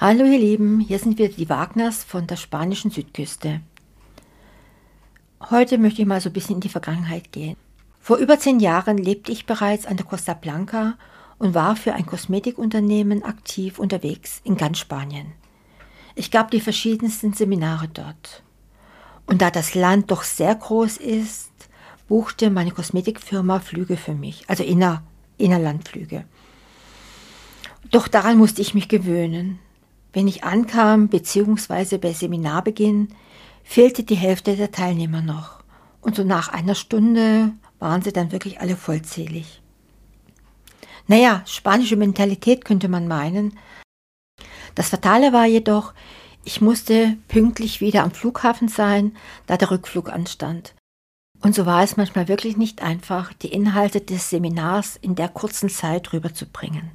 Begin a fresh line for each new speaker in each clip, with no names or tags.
Hallo ihr Lieben, hier sind wieder die Wagners von der spanischen Südküste. Heute möchte ich mal so ein bisschen in die Vergangenheit gehen. Vor über zehn Jahren lebte ich bereits an der Costa Blanca und war für ein Kosmetikunternehmen aktiv unterwegs in ganz Spanien. Ich gab die verschiedensten Seminare dort. Und da das Land doch sehr groß ist, buchte meine Kosmetikfirma Flüge für mich, also inner, Innerlandflüge. Doch daran musste ich mich gewöhnen. Wenn ich ankam, beziehungsweise bei Seminarbeginn, fehlte die Hälfte der Teilnehmer noch. Und so nach einer Stunde waren sie dann wirklich alle vollzählig. Naja, spanische Mentalität könnte man meinen. Das Fatale war jedoch, ich musste pünktlich wieder am Flughafen sein, da der Rückflug anstand. Und so war es manchmal wirklich nicht einfach, die Inhalte des Seminars in der kurzen Zeit rüberzubringen.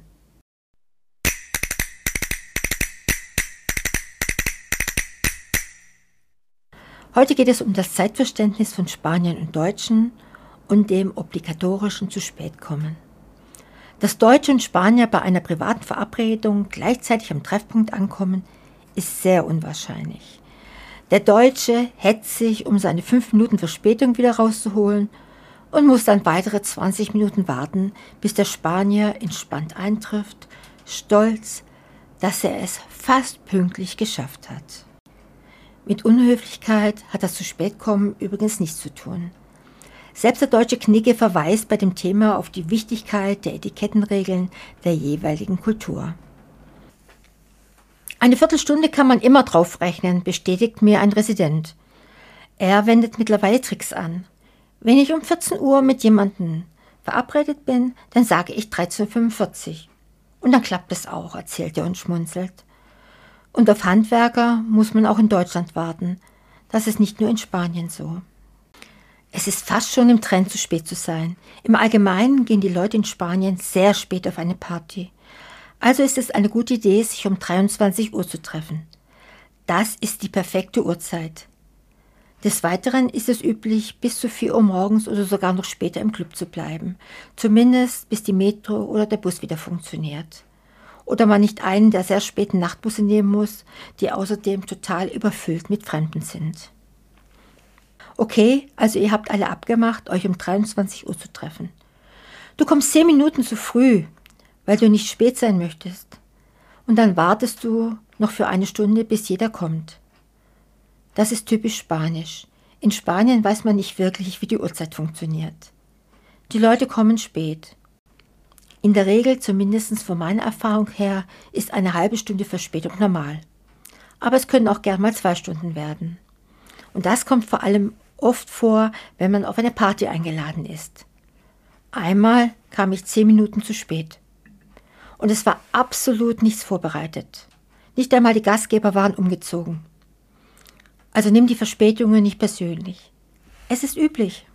Heute geht es um das Zeitverständnis von Spaniern und Deutschen und dem obligatorischen zu spät kommen. Dass Deutsche und Spanier bei einer privaten Verabredung gleichzeitig am Treffpunkt ankommen, ist sehr unwahrscheinlich. Der Deutsche hetzt sich, um seine fünf Minuten Verspätung wieder rauszuholen und muss dann weitere 20 Minuten warten, bis der Spanier entspannt eintrifft, stolz, dass er es fast pünktlich geschafft hat. Mit Unhöflichkeit hat das zu spät kommen übrigens nichts zu tun. Selbst der deutsche Knigge verweist bei dem Thema auf die Wichtigkeit der Etikettenregeln der jeweiligen Kultur. Eine Viertelstunde kann man immer drauf rechnen, bestätigt mir ein Resident. Er wendet mittlerweile Tricks an. Wenn ich um 14 Uhr mit jemandem verabredet bin, dann sage ich 13.45 Uhr. Und dann klappt es auch, erzählt er und schmunzelt. Und auf Handwerker muss man auch in Deutschland warten. Das ist nicht nur in Spanien so. Es ist fast schon im Trend, zu spät zu sein. Im Allgemeinen gehen die Leute in Spanien sehr spät auf eine Party. Also ist es eine gute Idee, sich um 23 Uhr zu treffen. Das ist die perfekte Uhrzeit. Des Weiteren ist es üblich, bis zu 4 Uhr morgens oder sogar noch später im Club zu bleiben. Zumindest bis die Metro oder der Bus wieder funktioniert oder man nicht einen der sehr späten Nachtbusse nehmen muss, die außerdem total überfüllt mit Fremden sind. Okay, also ihr habt alle abgemacht, euch um 23 Uhr zu treffen. Du kommst zehn Minuten zu früh, weil du nicht spät sein möchtest. Und dann wartest du noch für eine Stunde, bis jeder kommt. Das ist typisch spanisch. In Spanien weiß man nicht wirklich, wie die Uhrzeit funktioniert. Die Leute kommen spät. In der Regel, zumindest von meiner Erfahrung her, ist eine halbe Stunde Verspätung normal. Aber es können auch gern mal zwei Stunden werden. Und das kommt vor allem oft vor, wenn man auf eine Party eingeladen ist. Einmal kam ich zehn Minuten zu spät. Und es war absolut nichts vorbereitet. Nicht einmal die Gastgeber waren umgezogen. Also nimm die Verspätungen nicht persönlich. Es ist üblich